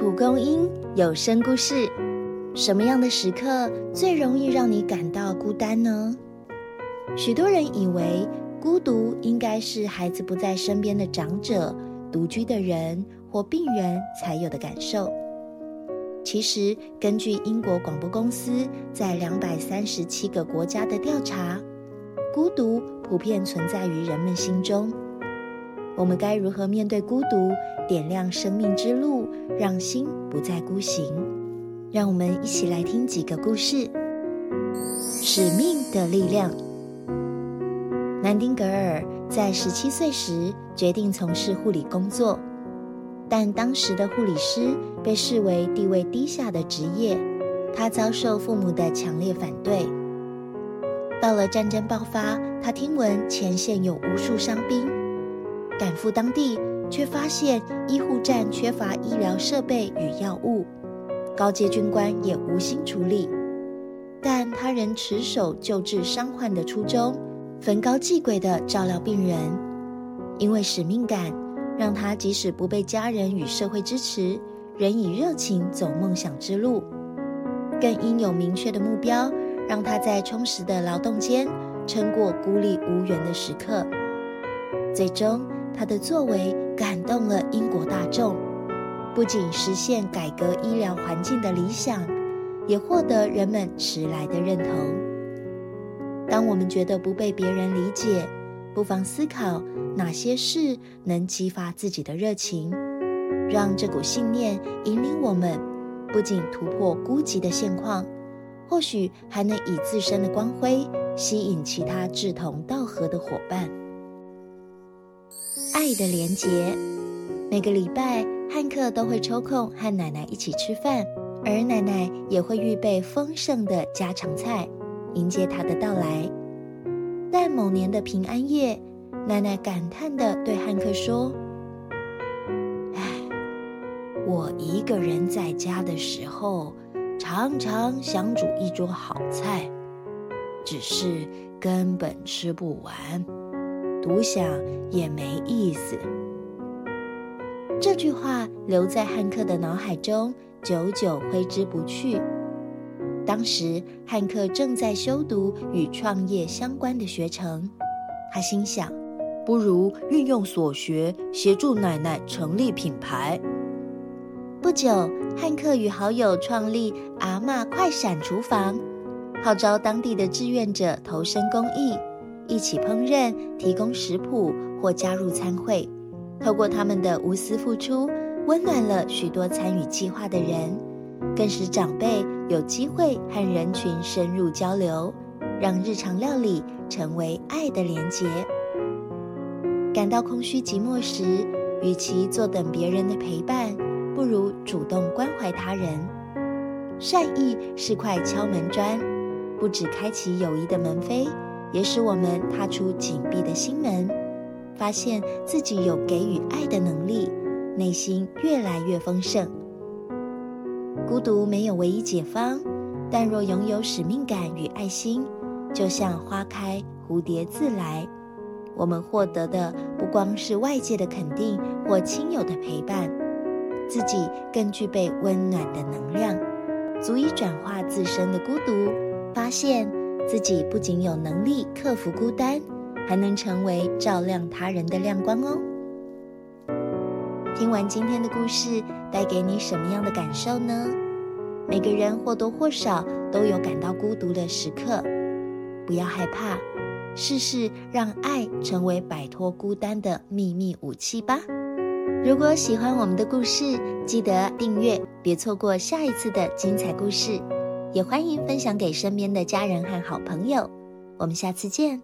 蒲公英有声故事：什么样的时刻最容易让你感到孤单呢？许多人以为孤独应该是孩子不在身边的长者、独居的人或病人才有的感受。其实，根据英国广播公司在两百三十七个国家的调查，孤独普遍存在于人们心中。我们该如何面对孤独，点亮生命之路，让心不再孤行？让我们一起来听几个故事。使命的力量。南丁格尔在十七岁时决定从事护理工作，但当时的护理师被视为地位低下的职业，他遭受父母的强烈反对。到了战争爆发，他听闻前线有无数伤兵。赶赴当地，却发现医护站缺乏医疗设备与药物，高阶军官也无心处理。但他仍持守救治伤患的初衷，焚高继贵地照料病人。因为使命感，让他即使不被家人与社会支持，仍以热情走梦想之路。更因有明确的目标，让他在充实的劳动间撑过孤立无援的时刻，最终。他的作为感动了英国大众，不仅实现改革医疗环境的理想，也获得人们迟来的认同。当我们觉得不被别人理解，不妨思考哪些事能激发自己的热情，让这股信念引领我们，不仅突破孤寂的现况，或许还能以自身的光辉吸引其他志同道合的伙伴。爱的连结，每个礼拜汉克都会抽空和奶奶一起吃饭，而奶奶也会预备丰盛的家常菜迎接他的到来。但某年的平安夜，奶奶感叹的对汉克说：“唉，我一个人在家的时候，常常想煮一桌好菜，只是根本吃不完。”独享也没意思。这句话留在汉克的脑海中，久久挥之不去。当时汉克正在修读与创业相关的学程，他心想：不如运用所学，协助奶奶成立品牌。不久，汉克与好友创立“阿嬷快闪厨房”，号召当地的志愿者投身公益。一起烹饪，提供食谱或加入餐会，透过他们的无私付出，温暖了许多参与计划的人，更使长辈有机会和人群深入交流，让日常料理成为爱的连结。感到空虚寂寞时，与其坐等别人的陪伴，不如主动关怀他人。善意是块敲门砖，不止开启友谊的门扉。也使我们踏出紧闭的心门，发现自己有给予爱的能力，内心越来越丰盛。孤独没有唯一解方，但若拥有使命感与爱心，就像花开，蝴蝶自来。我们获得的不光是外界的肯定或亲友的陪伴，自己更具备温暖的能量，足以转化自身的孤独，发现。自己不仅有能力克服孤单，还能成为照亮他人的亮光哦。听完今天的故事，带给你什么样的感受呢？每个人或多或少都有感到孤独的时刻，不要害怕，试试让爱成为摆脱孤单的秘密武器吧。如果喜欢我们的故事，记得订阅，别错过下一次的精彩故事。也欢迎分享给身边的家人和好朋友，我们下次见。